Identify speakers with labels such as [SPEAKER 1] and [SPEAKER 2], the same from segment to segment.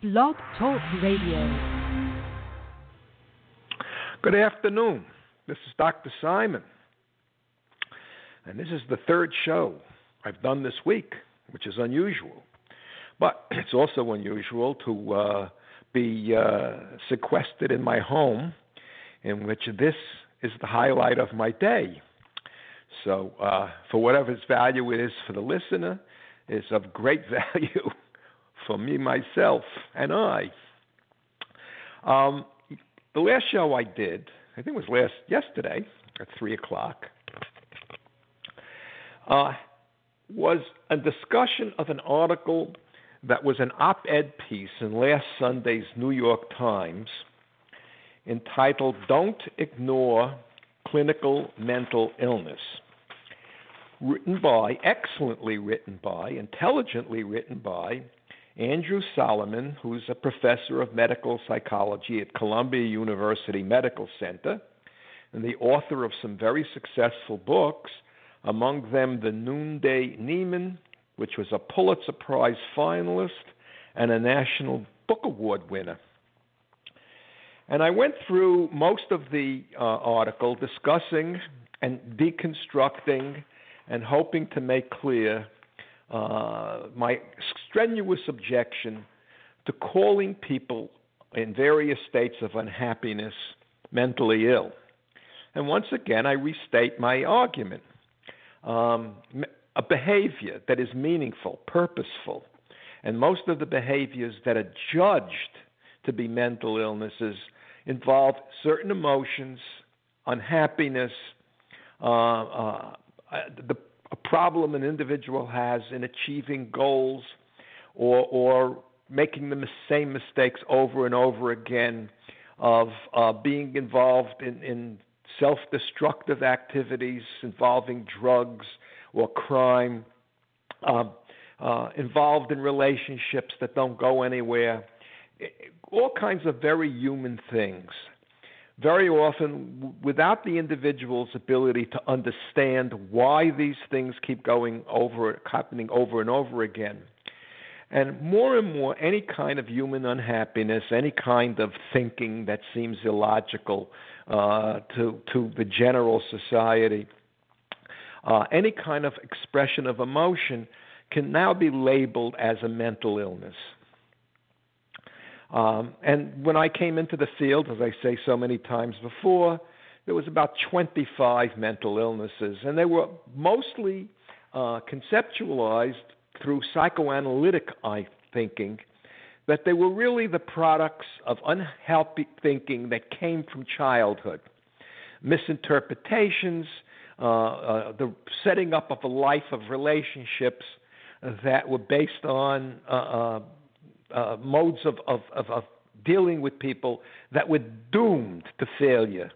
[SPEAKER 1] Blog Talk Radio.
[SPEAKER 2] Good afternoon. This is Dr. Simon. And this is the third show I've done this week, which is unusual. But it's also unusual to uh, be uh, sequestered in my home, in which this is the highlight of my day. So, uh, for whatever its value is for the listener, is of great value for me, myself, and I. Um, the last show I did, I think it was last yesterday at three o'clock, uh, was a discussion of an article that was an op-ed piece in last Sunday's New York Times entitled "Don't Ignore Clinical Mental Illness." written by, excellently written by, intelligently written by Andrew Solomon, who's a professor of medical psychology at Columbia University Medical Center, and the author of some very successful books, among them The Noonday Demon, which was a Pulitzer Prize finalist and a National Book Award winner. And I went through most of the uh, article discussing and deconstructing and hoping to make clear uh, my strenuous objection to calling people in various states of unhappiness mentally ill. And once again, I restate my argument. Um, a behavior that is meaningful, purposeful, and most of the behaviors that are judged to be mental illnesses involve certain emotions, unhappiness, uh, uh, uh, the a problem an individual has in achieving goals or or making the same mistakes over and over again of uh, being involved in, in self-destructive activities involving drugs or crime, uh, uh, involved in relationships that don't go anywhere, all kinds of very human things. Very often without the individual's ability to understand why these things keep going over happening over and over again and more and more any kind of human unhappiness any kind of thinking that seems illogical uh, to to the general society uh, any kind of expression of emotion can now be labeled as a mental illness. Um, and when I came into the field, as I say so many times before, there was about 25 mental illnesses, and they were mostly uh, conceptualized through psychoanalytic I thinking that they were really the products of unhealthy thinking that came from childhood, misinterpretations, uh, uh, the setting up of a life of relationships that were based on uh, uh uh, modes of, of, of, of dealing with people that were doomed to failure.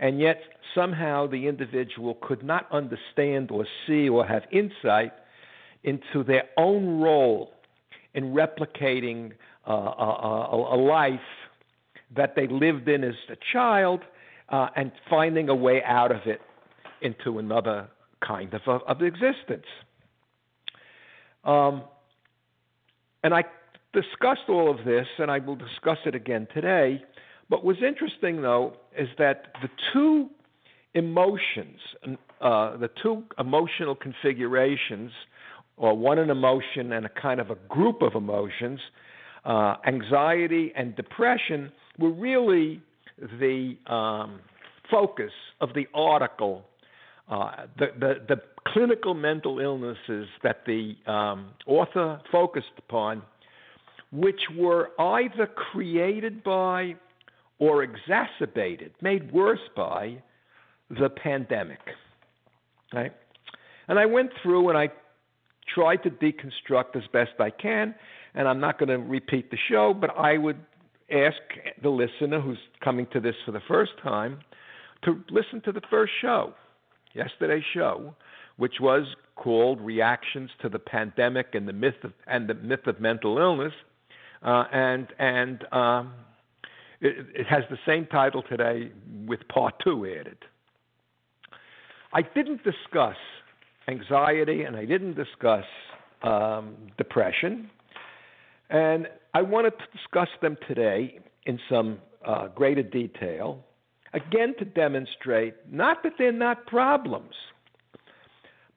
[SPEAKER 2] And yet, somehow, the individual could not understand or see or have insight into their own role in replicating uh, a, a, a, life that they lived in as a child uh, and finding a way out of it into another kind of, of existence. Um, and I discussed all of this, and I will discuss it again today. But what's interesting, though, is that the two emotions, uh, the two emotional configurations, or one an emotion and a kind of a group of emotions, uh, anxiety and depression, were really the um, focus of the article. Uh, the, the, the, clinical mental illnesses that the um, author focused upon which were either created by or exacerbated, made worse by the pandemic. Right? And I went through and I tried to deconstruct as best I can, and I'm not going to repeat the show, but I would ask the listener who's coming to this for the first time to listen to the first show, yesterday's show, which was called Reactions to the Pandemic and the Myth of, and the Myth of Mental Illness uh, and and um, it, it has the same title today with part two added. I didn't discuss anxiety and I didn't discuss um, depression. And I wanted to discuss them today in some uh, greater detail, again to demonstrate not that they're not problems,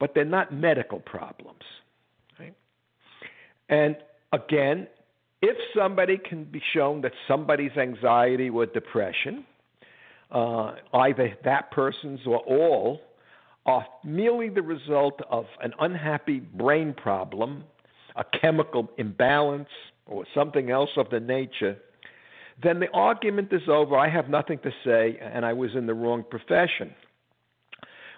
[SPEAKER 2] but they're not medical problems. Right? And again, if somebody can be shown that somebody's anxiety or depression, uh, either that person's or all, are merely the result of an unhappy brain problem, a chemical imbalance, or something else of the nature, then the argument is over. I have nothing to say, and I was in the wrong profession.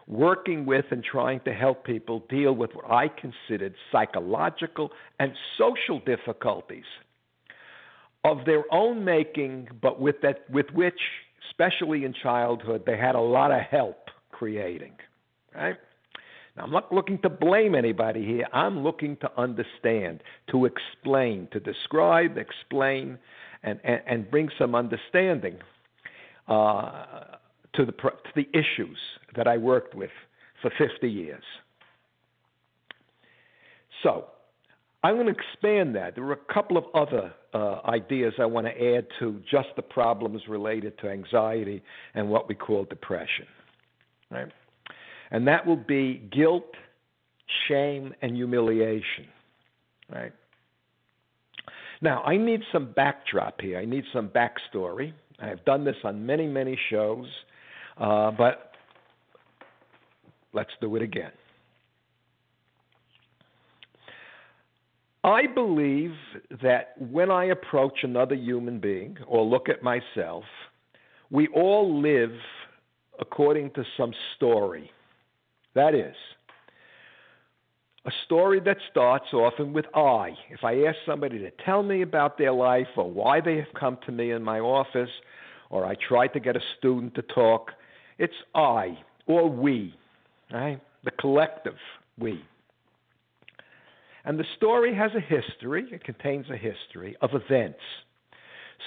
[SPEAKER 2] Working with and trying to help people deal with what I considered psychological and social difficulties of their own making, but with that with which, especially in childhood, they had a lot of help creating. Right? Now, I'm not looking to blame anybody here. I'm looking to understand, to explain, to describe, explain, and, and, and bring some understanding uh, to, the, to the issues that I worked with for 50 years. So, I'm going to expand that. There are a couple of other uh, ideas I want to add to just the problems related to anxiety and what we call depression. Right? And that will be guilt, shame, and humiliation. Right? Now, I need some backdrop here. I need some backstory. I've done this on many, many shows, uh, but let's do it again. I believe that when I approach another human being or look at myself, we all live according to some story. That is, a story that starts often with I. If I ask somebody to tell me about their life or why they have come to me in my office, or I try to get a student to talk, it's I or we, right? The collective we. And the story has a history, it contains a history of events.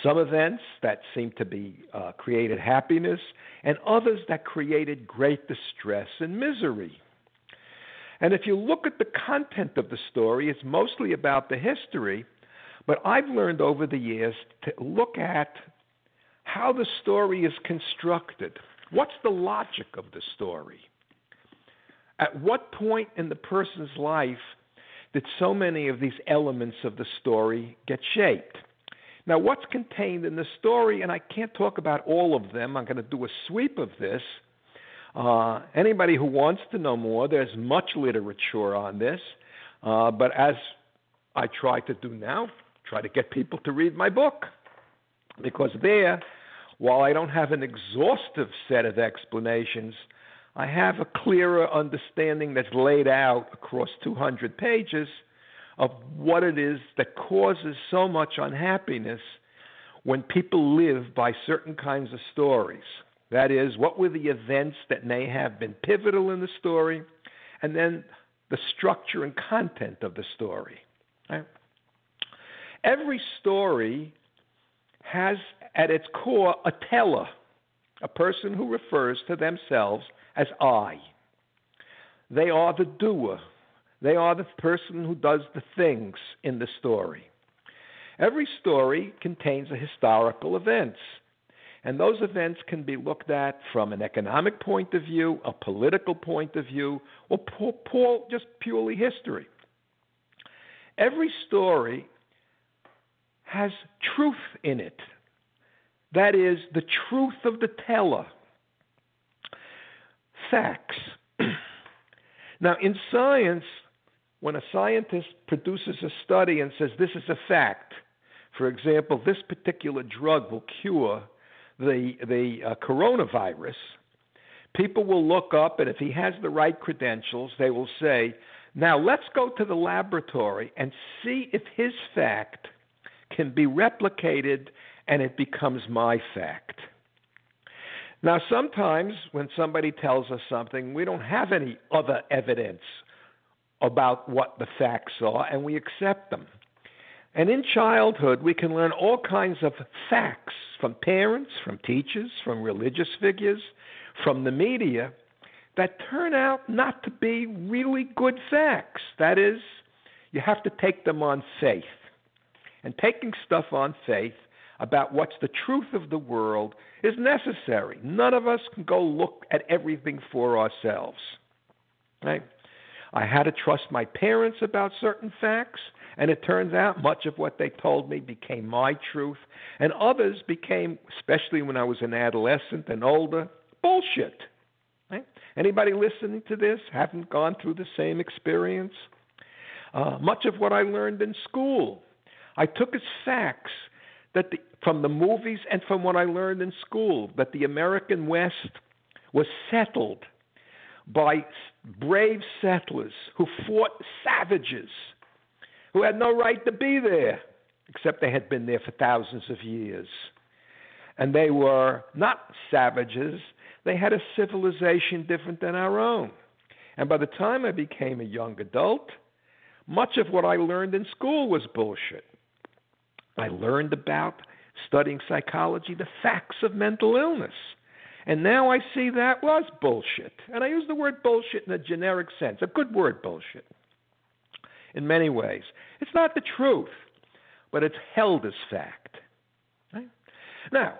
[SPEAKER 2] Some events that seem to be uh, created happiness, and others that created great distress and misery. And if you look at the content of the story, it's mostly about the history, but I've learned over the years to look at how the story is constructed. What's the logic of the story? At what point in the person's life did so many of these elements of the story get shaped? Now, what's contained in the story, and I can't talk about all of them, I'm going to do a sweep of this uh, anybody who wants to know more, there's much literature on this. Uh, but as I try to do now, try to get people to read my book. Because there, while I don't have an exhaustive set of explanations, I have a clearer understanding that's laid out across 200 pages of what it is that causes so much unhappiness when people live by certain kinds of stories. That is, what were the events that may have been pivotal in the story, and then the structure and content of the story. Right? Every story has at its core a teller, a person who refers to themselves as I. They are the doer, they are the person who does the things in the story. Every story contains a historical events and those events can be looked at from an economic point of view, a political point of view, or just purely history. Every story has truth in it. That is, the truth of the teller. Facts. now, in science, when a scientist produces a study and says this is a fact, for example, this particular drug will cure the the uh, coronavirus, people will look up, and if he has the right credentials, they will say, "Now let's go to the laboratory and see if his fact can be replicated, and it becomes my fact." Now, sometimes when somebody tells us something, we don't have any other evidence about what the facts are, and we accept them. And in childhood, we can learn all kinds of facts from parents, from teachers, from religious figures, from the media that turn out not to be really good facts. That is, you have to take them on faith. and taking stuff on faith about what's the truth of the world is necessary. None of us can go look at everything for ourselves. Right? I had to trust my parents about certain facts, and it turns out much of what they told me became my truth, and others became, especially when I was an adolescent and older, bullshit. Right? Anybody listening to this haven't gone through the same experience? Uh, much of what I learned in school, I took as facts that the, from the movies and from what I learned in school that the American West was settled by brave settlers who fought savages who had no right to be there, except they had been there for thousands of years. And they were not savages, they had a civilization different than our own. And by the time I became a young adult, much of what I learned in school was bullshit. I learned about studying psychology, the facts of mental illness. And now I see that was bullshit. And I use the word bullshit in a generic sense, a good word, bullshit, in many ways. It's not the truth, but it's held as fact. Right? Now,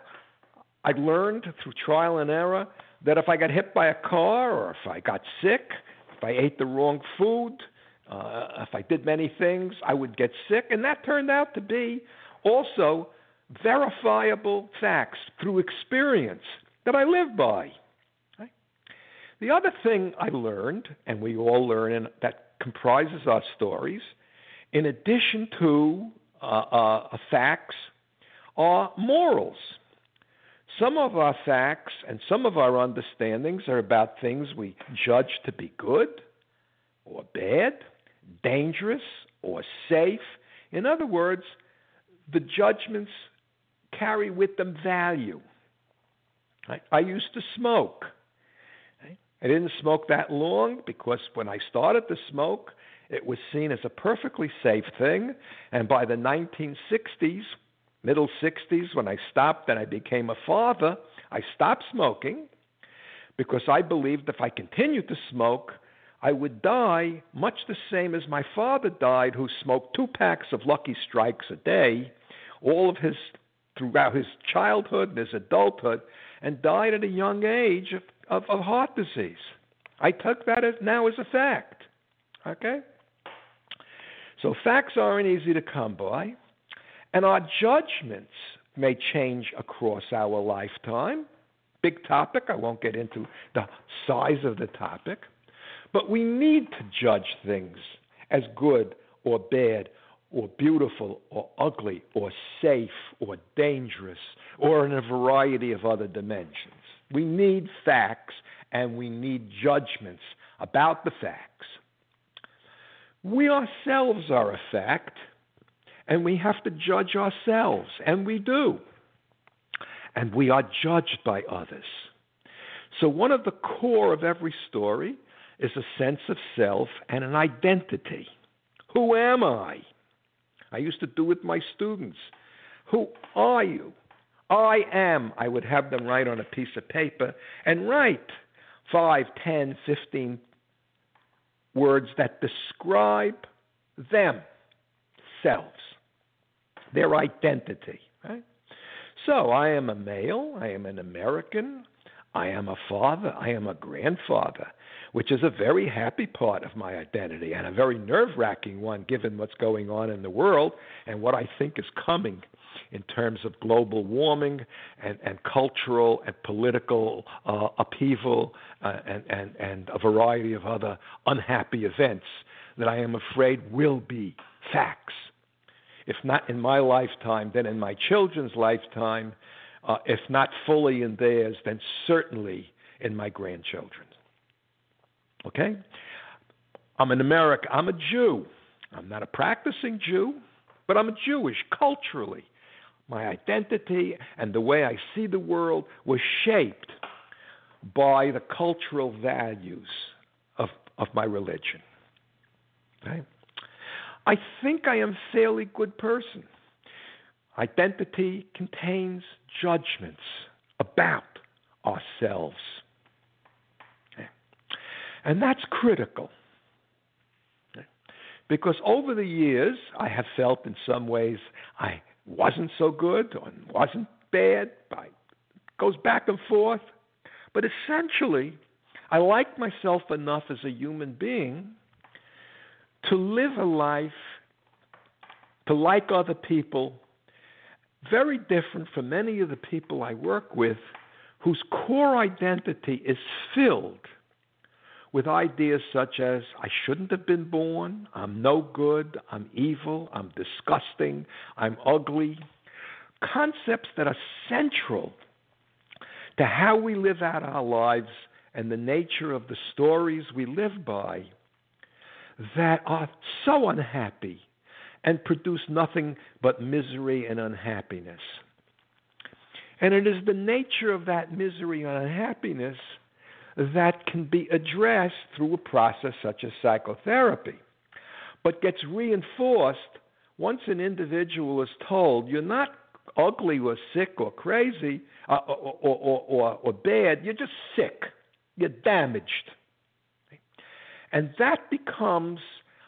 [SPEAKER 2] I learned through trial and error that if I got hit by a car or if I got sick, if I ate the wrong food, uh, if I did many things, I would get sick. And that turned out to be also verifiable facts through experience that I live by. The other thing I learned, and we all learn, and that comprises our stories, in addition to uh, uh, facts, are morals. Some of our facts and some of our understandings are about things we judge to be good or bad, dangerous or safe. In other words, the judgments carry with them value. I, used to smoke. I didn't smoke that long because when I started to smoke, it was seen as a perfectly safe thing. And by the 1960s, middle 60s, when I stopped and I became a father, I stopped smoking because I believed if I continued to smoke, I would die much the same as my father died, who smoked two packs of Lucky Strikes a day, all of his throughout his childhood and his adulthood, and died at a young age of, of, of heart disease. I took that as now as a fact. Okay? So facts aren't easy to come by, and our judgments may change across our lifetime. Big topic. I won't get into the size of the topic. But we need to judge things as good or bad or beautiful or ugly or safe or dangerous or in a variety of other dimensions. We need facts and we need judgments about the facts. We ourselves are a fact and we have to judge ourselves, and we do. And we are judged by others. So, one of the core of every story is a sense of self and an identity. Who am I? I used to do with my students. Who are you? I am. I would have them write on a piece of paper and write five, ten, fifteen words that describe themselves, their identity. Right? So I am a male. I am an American. I am a father. I am a grandfather which is a very happy part of my identity and a very nerve wracking one given what's going on in the world and what I think is coming in terms of global warming and, and cultural and political uh, upheaval uh, and, and, and a variety of other unhappy events that I am afraid will be facts. If not in my lifetime, then in my children's lifetime. Uh, if not fully in theirs, then certainly in my grandchildren's. Okay? I'm an American. I'm a Jew. I'm not a practicing Jew, but I'm a Jewish culturally. My identity and the way I see the world was shaped by the cultural values of, of my religion. Okay? I think I am a fairly good person. Identity contains judgments about ourselves and that's critical. Because over the years, I have felt in some ways I wasn't so good or wasn't bad. I, goes back and forth. But essentially, I like myself enough as a human being to live a life, to like other people, very different from many of the people I work with whose core identity is filled with ideas such as I shouldn't have been born, I'm no good, I'm evil, I'm disgusting, I'm ugly. Concepts that are central to how we live out our lives and the nature of the stories we live by that are so unhappy and produce nothing but misery and unhappiness. And it is the nature of that misery and unhappiness that can be addressed through a process such as psychotherapy, but gets reinforced once an individual is told you're not ugly or sick or crazy uh, or, or, or, or bad, you're just sick, you're damaged. And that becomes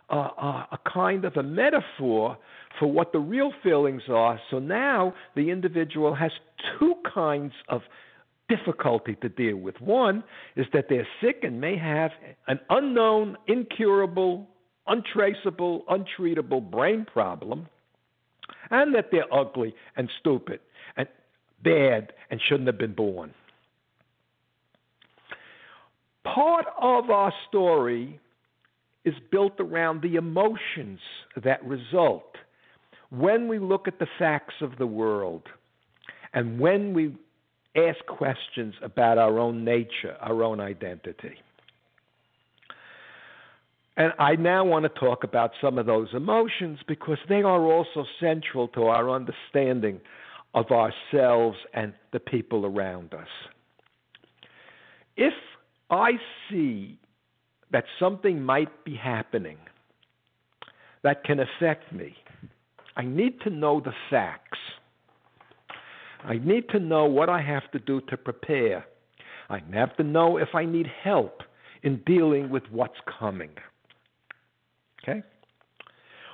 [SPEAKER 2] a, a, a kind of a metaphor for what the real feelings are. So now the individual has two kinds of difficulty to deal with. One is that they're sick and may have an unknown, incurable, untraceable, untreatable brain problem, and that they're ugly and stupid and bad and shouldn't have been born. Part of our story is built around the emotions that result when we look at the facts of the world and when we ask questions about our own nature, our own identity. And I now want to talk about some of those emotions because they are also central to our understanding of ourselves and the people around us. If I see that something might be happening that can affect me, I need to know the facts. I need to know what I have to do to prepare. I have to know if I need help in dealing with what's coming. Okay?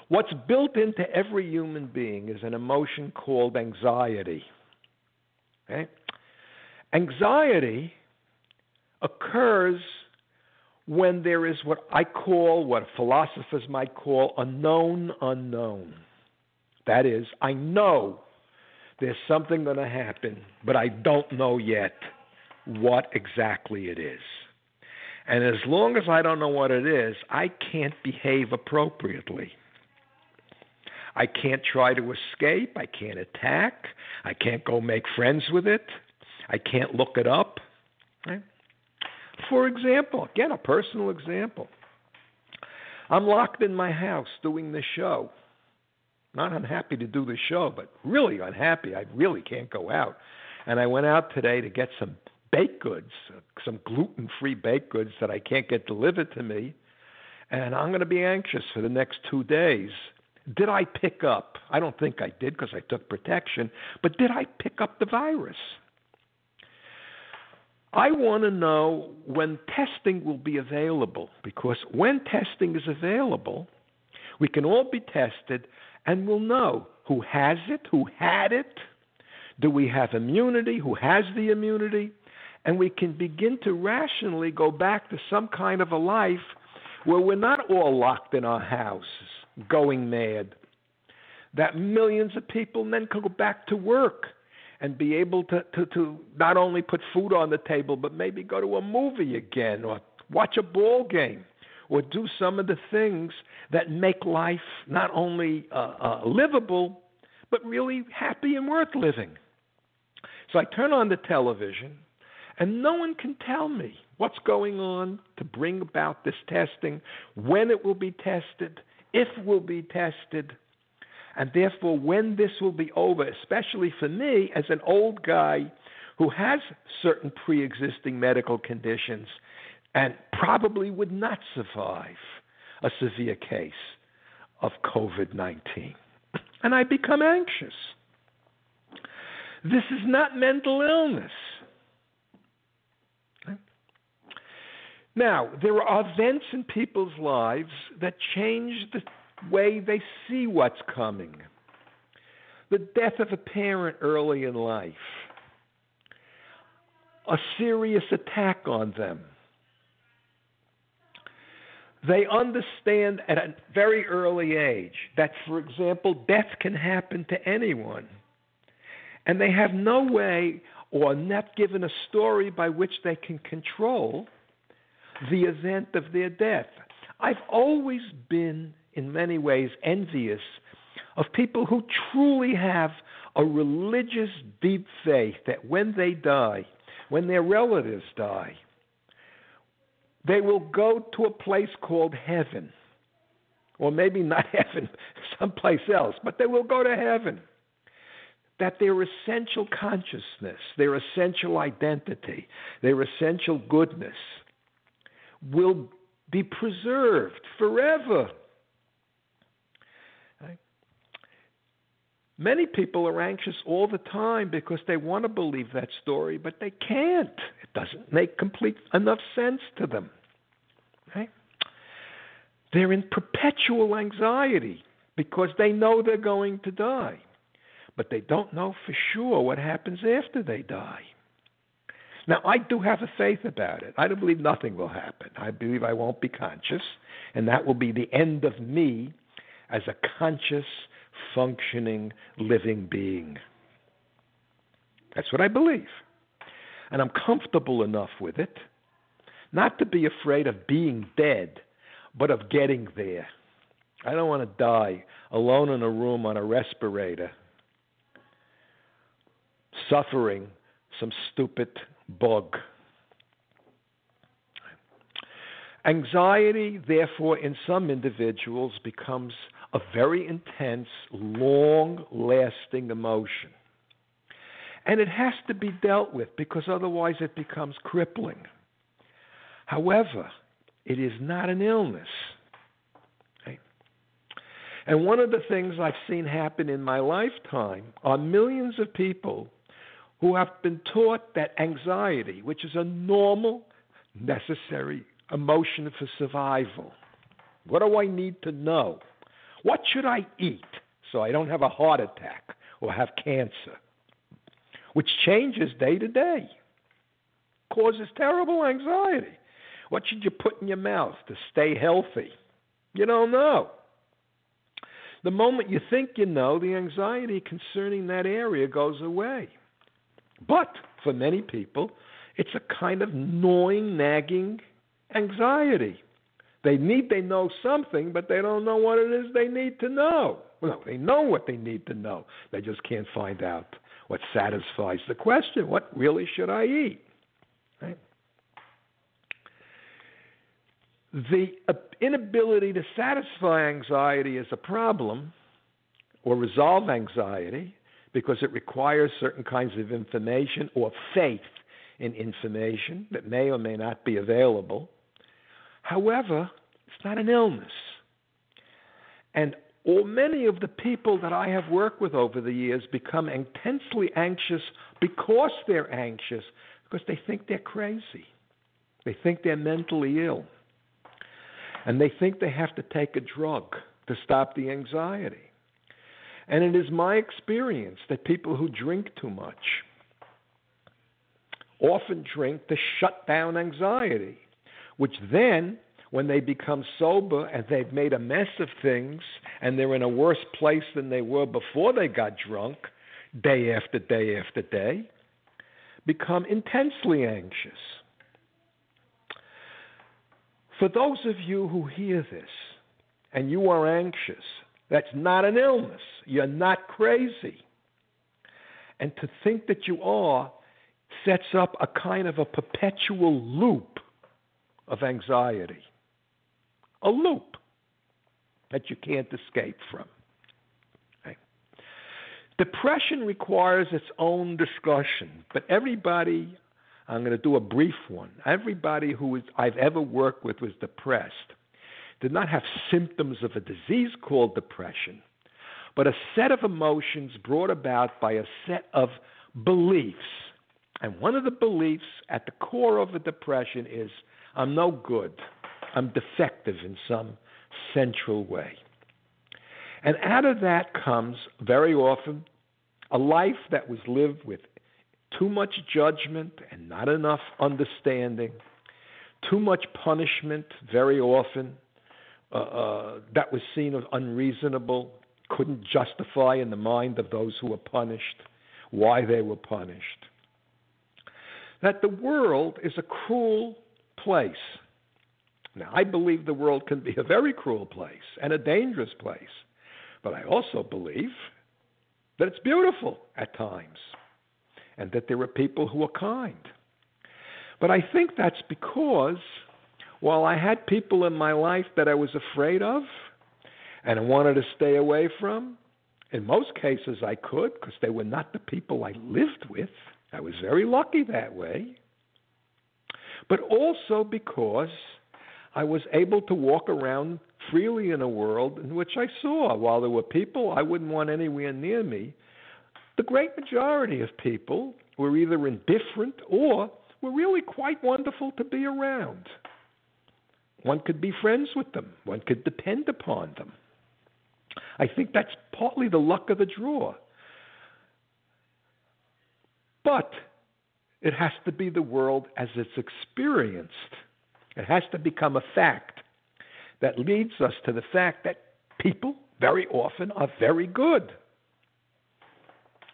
[SPEAKER 2] What's built into every human being is an emotion called anxiety. Okay? Anxiety occurs when there is what I call, what philosophers might call, a known unknown. That is, I know there's something going to happen, but I don't know yet what exactly it is. And as long as I don't know what it is, I can't behave appropriately. I can't try to escape. I can't attack. I can't go make friends with it. I can't look it up. Right? For example, again, a personal example. I'm locked in my house doing this show not unhappy to do the show, but really unhappy. I really can't go out. And I went out today to get some baked goods, some gluten free baked goods that I can't get delivered to me. And I'm going to be anxious for the next two days. Did I pick up? I don't think I did because I took protection, but did I pick up the virus? I want to know when testing will be available because when testing is available, we can all be tested and we'll know who has it, who had it, do we have immunity, who has the immunity, and we can begin to rationally go back to some kind of a life where we're not all locked in our houses, going mad. That millions of people then can go back to work and be able to, to, to not only put food on the table, but maybe go to a movie again or watch a ball game or do some of the things that make life not only uh, uh, livable, but really happy and worth living. So I turn on the television, and no one can tell me what's going on to bring about this testing, when it will be tested, if it will be tested, and therefore when this will be over, especially for me as an old guy who has certain pre existing medical conditions and probably would not survive a severe case of COVID 19. And I become anxious. This is not mental illness. Now, there are events in people's lives that change the way they see what's coming. The death of a parent early in life, a serious attack on them. They understand at a very early age that, for example, death can happen to anyone. And they have no way or not given a story by which they can control the event of their death. I've always been, in many ways, envious of people who truly have a religious deep faith that when they die, when their relatives die, they will go to a place called heaven. Or maybe not heaven, someplace else, but they will go to heaven. That their essential consciousness, their essential identity, their essential goodness will be preserved forever. Many people are anxious all the time because they want to believe that story, but they can't. It doesn't make complete enough sense to them. They're in perpetual anxiety because they know they're going to die, but they don't know for sure what happens after they die. Now, I do have a faith about it. I don't believe nothing will happen. I believe I won't be conscious, and that will be the end of me as a conscious, functioning, living being. That's what I believe. And I'm comfortable enough with it not to be afraid of being dead, but of getting there. I don't want to die alone in a room on a respirator, suffering some stupid bug. Anxiety, therefore, in some individuals becomes a very intense, long lasting emotion. And it has to be dealt with because otherwise it becomes crippling. However, it is not an illness. And one of the things I've seen happen in my lifetime are millions of people who have been taught that anxiety, which is a normal, necessary emotion for survival, what do I need to know? What should I eat so I don't have a heart attack or have cancer? Which changes day to day, causes terrible anxiety. What should you put in your mouth to stay healthy? You don't know. The moment you think you know, the anxiety concerning that area goes away. But for many people, it's a kind of gnawing, nagging anxiety. They need they know something, but they don't know what it is they need to know. Well, they know what they need to know. They just can't find out what satisfies the question what really should I eat? Right? The uh, inability to satisfy anxiety is a problem or resolve anxiety because it requires certain kinds of information or faith in information that may or may not be available. However, it's not an illness. And or many of the people that I have worked with over the years become intensely anxious because they're anxious, because they think they're crazy. They think they're mentally ill. And they think they have to take a drug to stop the anxiety. And it is my experience that people who drink too much often drink to shut down anxiety, which then, when they become sober and they've made a mess of things and they're in a worse place than they were before they got drunk, day after day after day, become intensely anxious. For those of you who hear this and you are anxious, that's not an illness. You're not crazy. And to think that you are sets up a kind of a perpetual loop of anxiety. A loop that you can't escape from. Okay. Depression requires its own discussion, but everybody, I'm going to do a brief one, everybody who I've ever worked with was depressed did not have symptoms of a disease called depression, but a set of emotions brought about by a set of beliefs. And one of the beliefs at the core of a depression is I'm no good. I'm defective in some central way. And out of that comes very often a life that was lived with too much judgment and not enough understanding, too much punishment very often uh, uh, that was seen as unreasonable, couldn't justify in the mind of those who were punished why they were punished. That the world is a cruel place. Now, I believe the world can be a very cruel place and a dangerous place, but I also believe that it's beautiful at times and that there are people who are kind. But I think that's because while I had people in my life that I was afraid of and I wanted to stay away from, in most cases I could because they were not the people I lived with. I was very lucky that way. But also because I was able to walk around freely in a world in which I saw, while there were people I wouldn't want anywhere near me, the great majority of people were either indifferent or were really quite wonderful to be around. One could be friends with them, one could depend upon them. I think that's partly the luck of the draw. But it has to be the world as it's experienced. It has to become a fact that leads us to the fact that people very often are very good.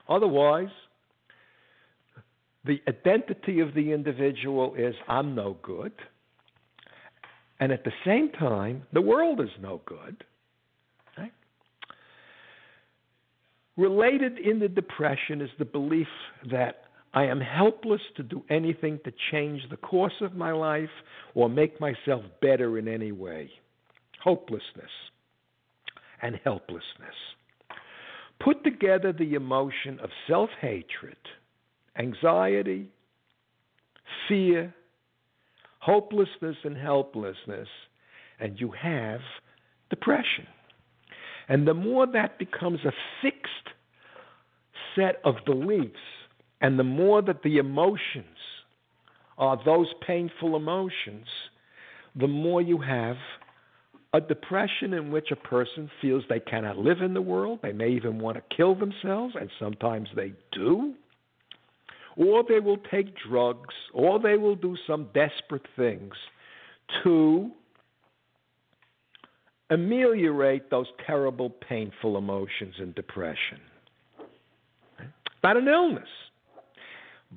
[SPEAKER 2] Otherwise, the identity of the individual is I'm no good. And at the same time, the world is no good. Right? Related in the depression is the belief that I am helpless to do anything to change the course of my life or make myself better in any way. Hopelessness and helplessness. Put together the emotion of self hatred, anxiety, fear, hopelessness, and helplessness, and you have depression. And the more that becomes a fixed set of beliefs, and the more that the emotions are those painful emotions, the more you have a depression in which a person feels they cannot live in the world. They may even want to kill themselves, and sometimes they do. Or they will take drugs, or they will do some desperate things to ameliorate those terrible, painful emotions and depression. Not an illness.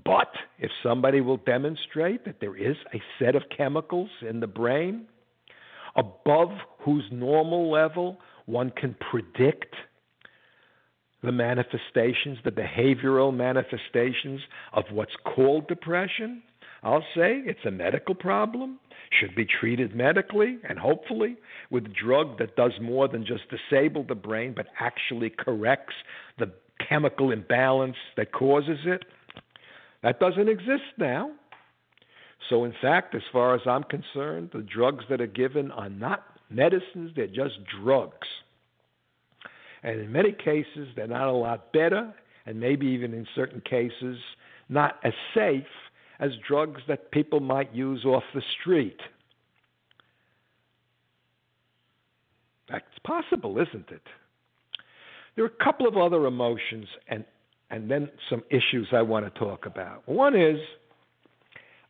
[SPEAKER 2] But if somebody will demonstrate that there is a set of chemicals in the brain above whose normal level one can predict the manifestations, the behavioral manifestations of what's called depression, I'll say it's a medical problem, should be treated medically, and hopefully with a drug that does more than just disable the brain, but actually corrects the chemical imbalance that causes it. That doesn't exist now. So, in fact, as far as I'm concerned, the drugs that are given are not medicines, they're just drugs. And in many cases, they're not a lot better, and maybe even in certain cases, not as safe as drugs that people might use off the street. That's possible, isn't it? There are a couple of other emotions and and then some issues I want to talk about. One is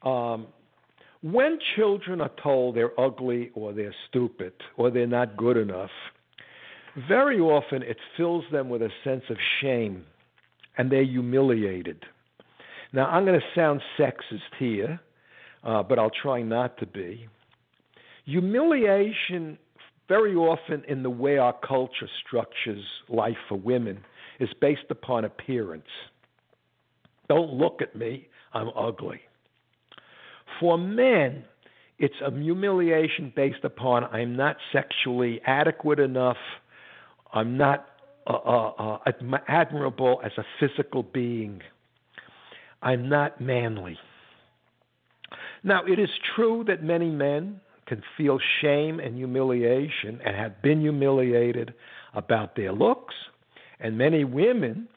[SPEAKER 2] um, when children are told they're ugly or they're stupid or they're not good enough, very often it fills them with a sense of shame and they're humiliated. Now, I'm going to sound sexist here, uh, but I'll try not to be. Humiliation, very often in the way our culture structures life for women, is based upon appearance. Don't look at me, I'm ugly. For men, it's a humiliation based upon I'm not sexually adequate enough, I'm not uh, uh, uh, admirable as a physical being, I'm not manly. Now, it is true that many men can feel shame and humiliation and have been humiliated about their looks, and many women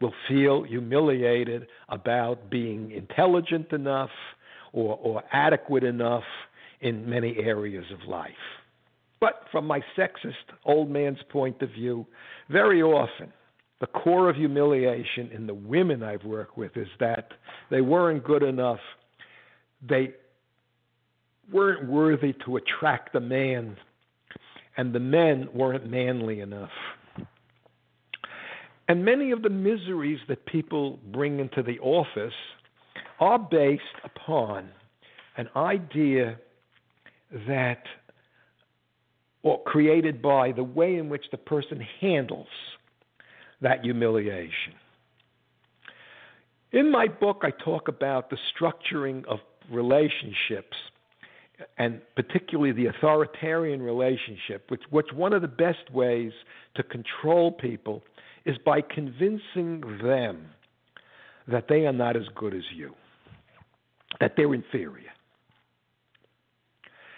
[SPEAKER 2] will feel humiliated about being intelligent enough or, or adequate enough in many areas of life. But from my sexist old man's point of view, very often the core of humiliation in the women I've worked with is that they weren't good enough. They weren't worthy to attract the man, and the men weren't manly enough. And many of the miseries that people bring into the office are based upon an idea that, or created by the way in which the person handles that humiliation. In my book, I talk about the structuring of relationships, and particularly the authoritarian relationship, which, which one of the best ways to control people is by convincing them that they are not as good as you, that they're inferior.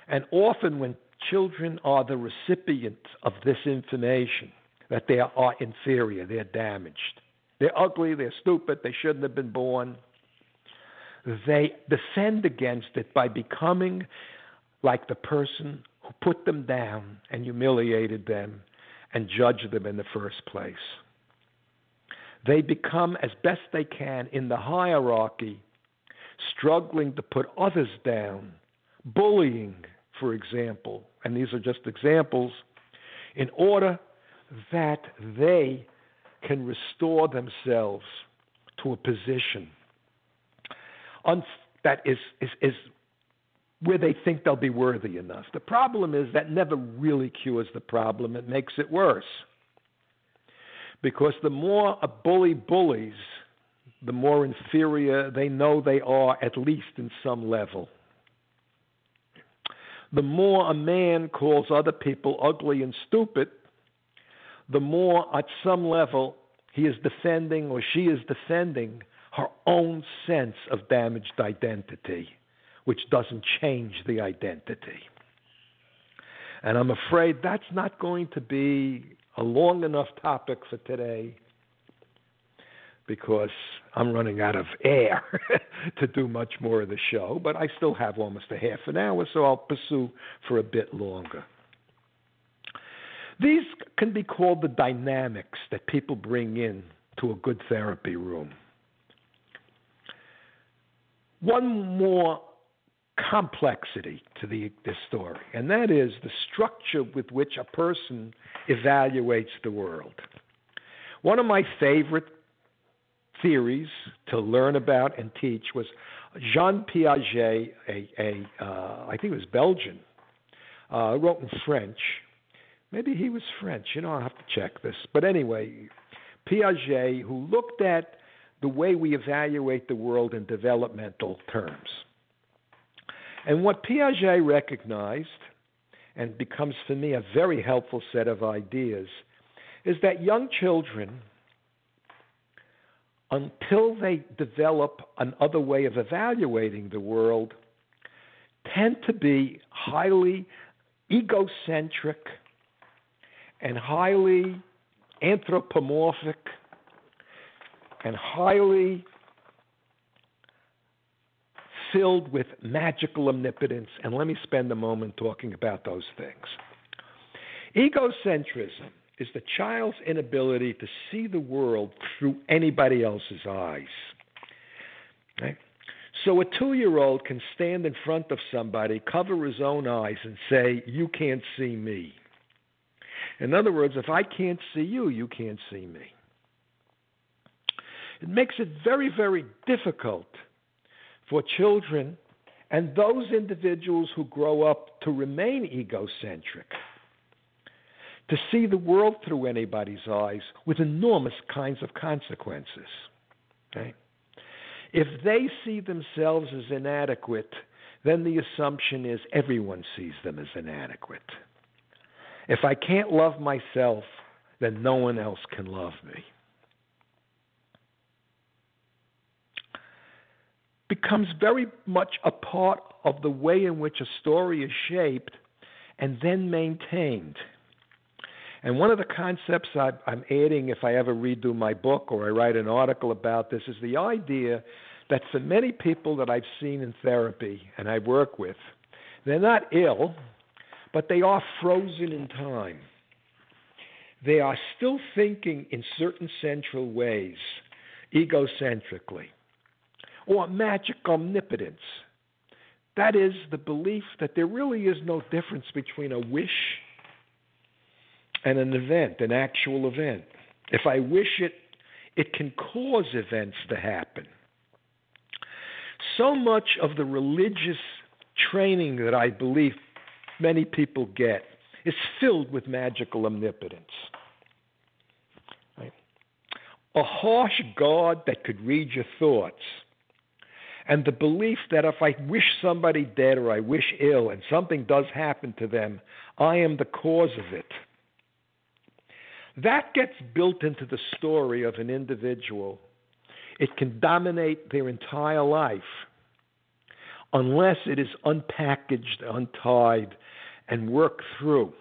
[SPEAKER 2] And often, when children are the recipient of this information, that they are inferior, they're damaged, they're ugly, they're stupid, they shouldn't have been born, they defend against it by becoming like the person who put them down and humiliated them and judged them in the first place. They become, as best they can, in the hierarchy, struggling to put others down, bullying, for example, and these are just examples, in order that they can restore themselves to a position that is, is, is where they think they'll be worthy enough. The problem is that never really cures the problem, it makes it worse. Because the more a bully bullies, the more inferior they know they are, at least in some level. The more a man calls other people ugly and stupid, the more at some level he is defending or she is defending her own sense of damaged identity, which doesn't change the identity. And I'm afraid that's not going to be a long enough topic for today because I'm running out of air to do much more of the show, but I still have almost a half an hour, so I'll pursue for a bit longer. These can be called the dynamics that people bring in to a good therapy room. One more complexity to the, this story, and that is the structure with which a person evaluates the world. One of my favorite theories to learn about and teach was Jean Piaget, a, a uh, I think it was Belgian, uh, wrote in French. Maybe he was French. You know, I'll have to check this. But anyway, Piaget, who looked at the way we evaluate the world in developmental terms. And what Piaget recognized, and becomes for me a very helpful set of ideas, is that young children, until they develop another way of evaluating the world, tend to be highly egocentric and highly anthropomorphic and highly filled with magical omnipotence. And let me spend a moment talking about those things. Egocentrism is the child's inability to see the world through anybody else's eyes. Right? So a two year old can stand in front of somebody, cover his own eyes, and say, You can't see me. In other words, if I can't see you, you can't see me. It makes it very, very difficult for children and those individuals who grow up to remain egocentric to see the world through anybody's eyes with enormous kinds of consequences. Okay? If they see themselves as inadequate, then the assumption is everyone sees them as inadequate. If I can't love myself, then no one else can love me. Becomes very much a part of the way in which a story is shaped and then maintained. And one of the concepts I'm adding if I ever redo my book or I write an article about this is the idea that for many people that I've seen in therapy and I work with, they're not ill, but they are frozen in time. They are still thinking in certain central ways, egocentrically, or magic omnipotence. That is the belief that there really is no difference between a wish and an event, an actual event. If I wish it, it can cause events to happen. So much of the religious training that I believe many people get is filled with magical omnipotence. Right? A harsh God that could read your thoughts, and the belief that if I wish somebody dead or I wish ill and something does happen to them, I am the cause of it. That gets built into the story of an individual. It can dominate their entire life unless it is unpackaged, untied, and worked through.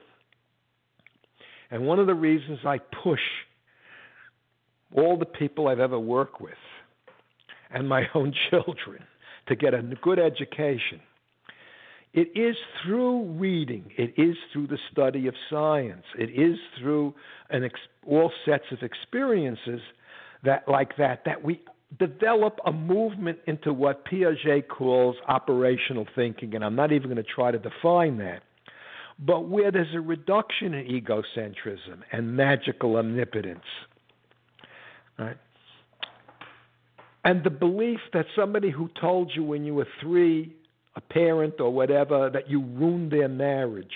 [SPEAKER 2] And one of the reasons I push all the people I've ever worked with and my own children to get a good education. It is through reading, it is through the study of science, it is through ex- all sets of experiences that like that that we develop a movement into what Piaget calls operational thinking, and I'm not even going to try to define that, but where there's a reduction in egocentrism and magical omnipotence. Right? And the belief that somebody who told you when you were three, a parent or whatever, that you ruined their marriage,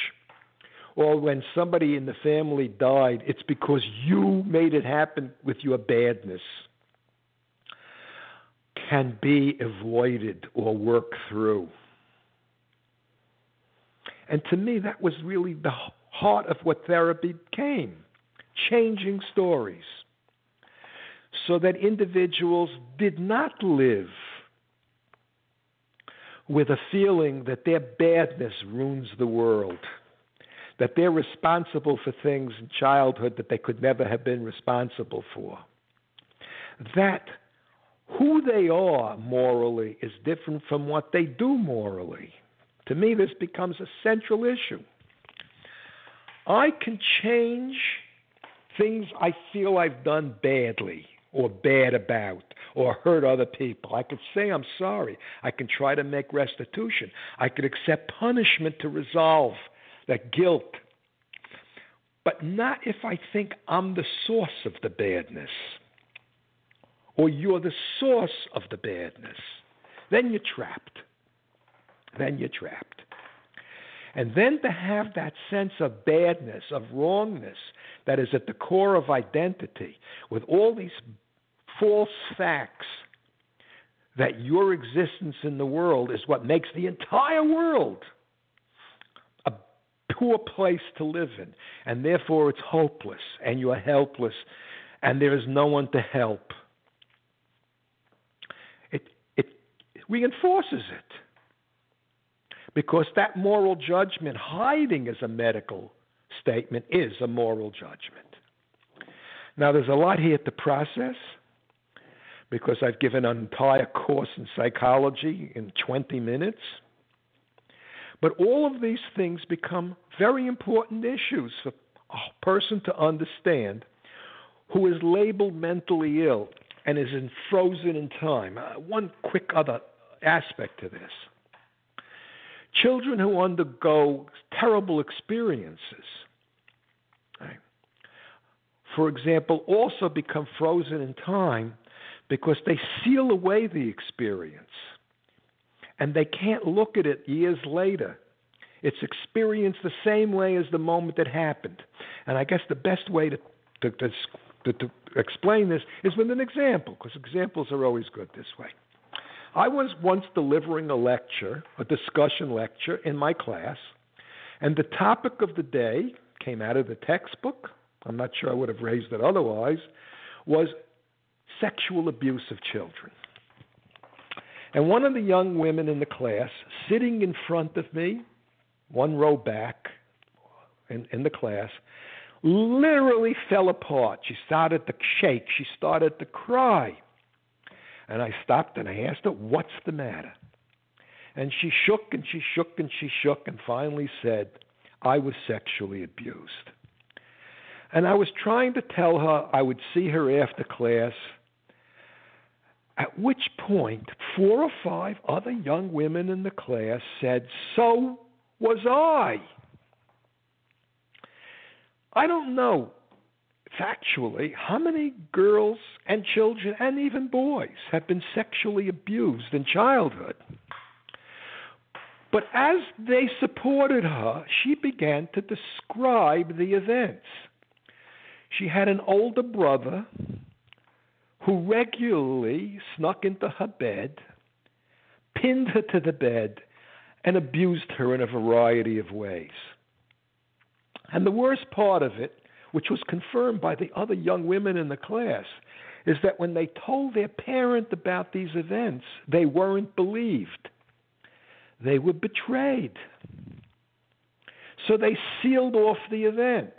[SPEAKER 2] or when somebody in the family died, it's because you made it happen with your badness can be avoided or worked through. And to me, that was really the heart of what therapy became changing stories so that individuals did not live with a feeling that their badness ruins the world, that they're responsible for things in childhood that they could never have been responsible for. That who they are morally is different from what they do morally. To me, this becomes a central issue. I can change things I feel I've done badly or bad about or hurt other people. I could say I'm sorry. I can try to make restitution. I could accept punishment to resolve that guilt. But not if I think I'm the source of the badness or you're the source of the badness, then you're trapped. Then you're trapped. And then to have that sense of badness, of wrongness, that is at the core of identity, with all these false facts that your existence in the world is what makes the entire world a poor place to live in. And therefore, it's hopeless, and you are helpless, and there is no one to help. It, it reinforces it. Because that moral judgment hiding as a medical statement is a moral judgment. Now, there's a lot here to process because I've given an entire course in psychology in 20 minutes. But all of these things become very important issues for a person to understand who is labeled mentally ill and is in frozen in time. Uh, one quick other aspect to this. Children who undergo terrible experiences, right, for example, also become frozen in time because they seal away the experience and they can't look at it years later. It's experienced the same way as the moment that happened. And I guess the best way to, to, to, to explain this is with an example, because examples are always good this way. I was once delivering a lecture, a discussion lecture in my class, and the topic of the day came out of the textbook. I'm not sure I would have raised it otherwise, was sexual abuse of children. And one of the young women in the class, sitting in front of me, one row back in, in the class, literally fell apart. She started to shake. She started to cry. And I stopped and I asked her, What's the matter? And she shook and she shook and she shook and finally said, I was sexually abused. And I was trying to tell her I would see her after class, at which point four or five other young women in the class said, So was I. I don't know factually how many girls and children and even boys have been sexually abused in childhood. But as they supported her, she began to describe the events. She had an older brother who regularly snuck into her bed, pinned her to the bed, and abused her in a variety of ways. And the worst part of it, which was confirmed by the other young women in the class, is that when they told their parent about these events, they weren't believed. They were betrayed. So they sealed off the event,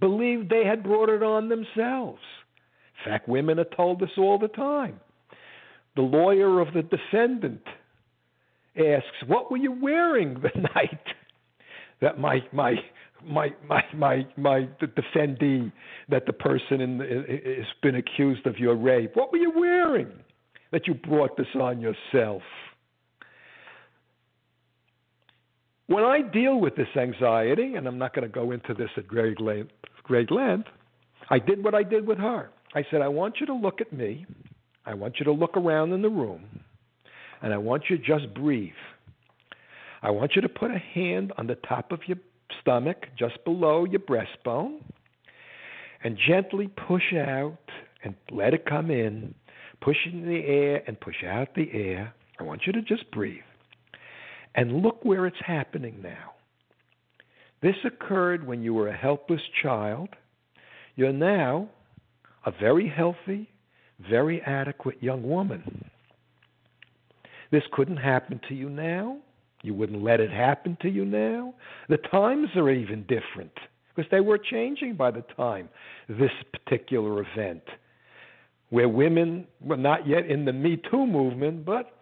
[SPEAKER 2] believed they had brought it on themselves. Fact, women are told this all the time. The lawyer of the defendant asks, What were you wearing the night that my, my, my, my, my, my defendee, that the person in has been accused of your rape, what were you wearing that you brought this on yourself? When I deal with this anxiety, and I'm not going to go into this at great length, great length, I did what I did with her. I said, I want you to look at me. I want you to look around in the room. And I want you to just breathe. I want you to put a hand on the top of your stomach, just below your breastbone, and gently push out and let it come in. Push in the air and push out the air. I want you to just breathe. And look where it's happening now. This occurred when you were a helpless child. You're now a very healthy, very adequate young woman. This couldn't happen to you now. You wouldn't let it happen to you now. The times are even different because they were changing by the time this particular event, where women were not yet in the Me Too movement, but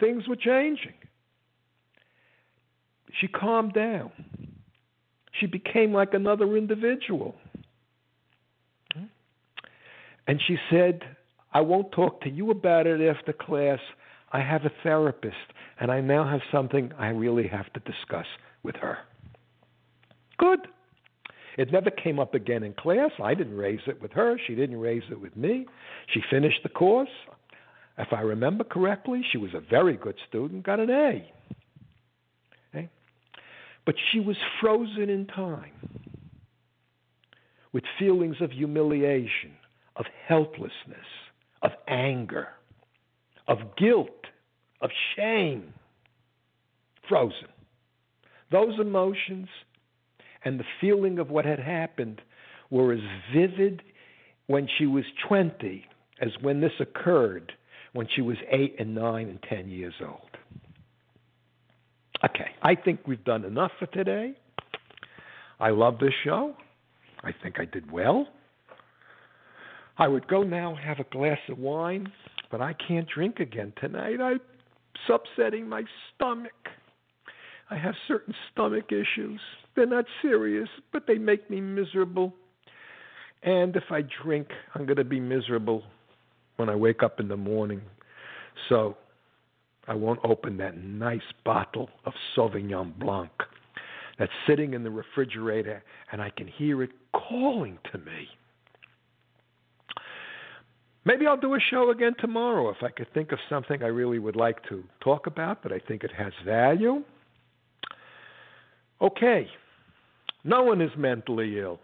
[SPEAKER 2] things were changing she calmed down. She became like another individual. And she said, I won't talk to you about it after class. I have a therapist, and I now have something I really have to discuss with her. Good. It never came up again in class. I didn't raise it with her. She didn't raise it with me. She finished the course. If I remember correctly, she was a very good student, got an A. But she was frozen in time with feelings of humiliation, of helplessness, of anger, of guilt, of shame. Frozen. Those emotions and the feeling of what had happened were as vivid when she was 20 as when this occurred when she was 8 and 9 and 10 years old. Okay, I think we've done enough for today. I love this show. I think I did well. I would go now have a glass of wine, but I can't drink again tonight. I'm upsetting my stomach. I have certain stomach issues. They're not serious, but they make me miserable. And if I drink, I'm going to be miserable when I wake up in the morning. So I won't open that nice bottle of Sauvignon Blanc that's sitting in the refrigerator and I can hear it calling to me. Maybe I'll do a show again tomorrow if I could think of something I really would like to talk about, but I think it has value. Okay, no one is mentally ill.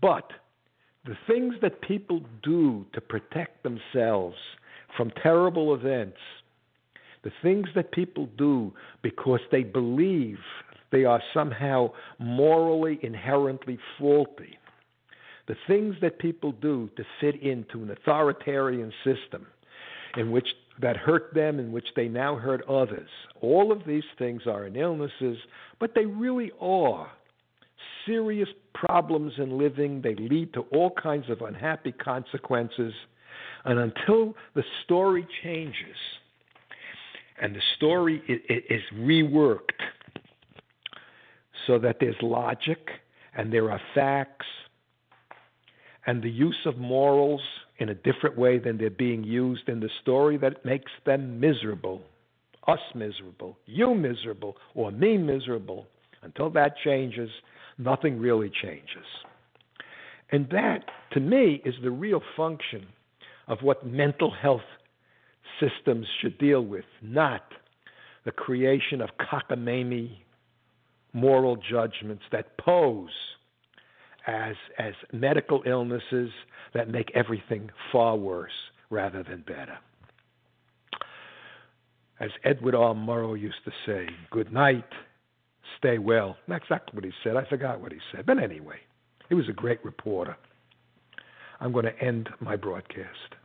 [SPEAKER 2] But the things that people do to protect themselves from terrible events, the things that people do because they believe they are somehow morally inherently faulty, the things that people do to fit into an authoritarian system in which that hurt them, in which they now hurt others. All of these things are in illnesses, but they really are serious problems in living. They lead to all kinds of unhappy consequences. And until the story changes and the story is reworked so that there's logic and there are facts and the use of morals in a different way than they're being used in the story that makes them miserable, us miserable, you miserable, or me miserable. Until that changes, nothing really changes. And that, to me, is the real function of what mental health systems should deal with, not the creation of cockamamie moral judgments that pose as, as medical illnesses that make everything far worse rather than better. As Edward R. Murrow used to say, good night, stay well. That's exactly what he said. I forgot what he said. But anyway, he was a great reporter. I'm going to end my broadcast.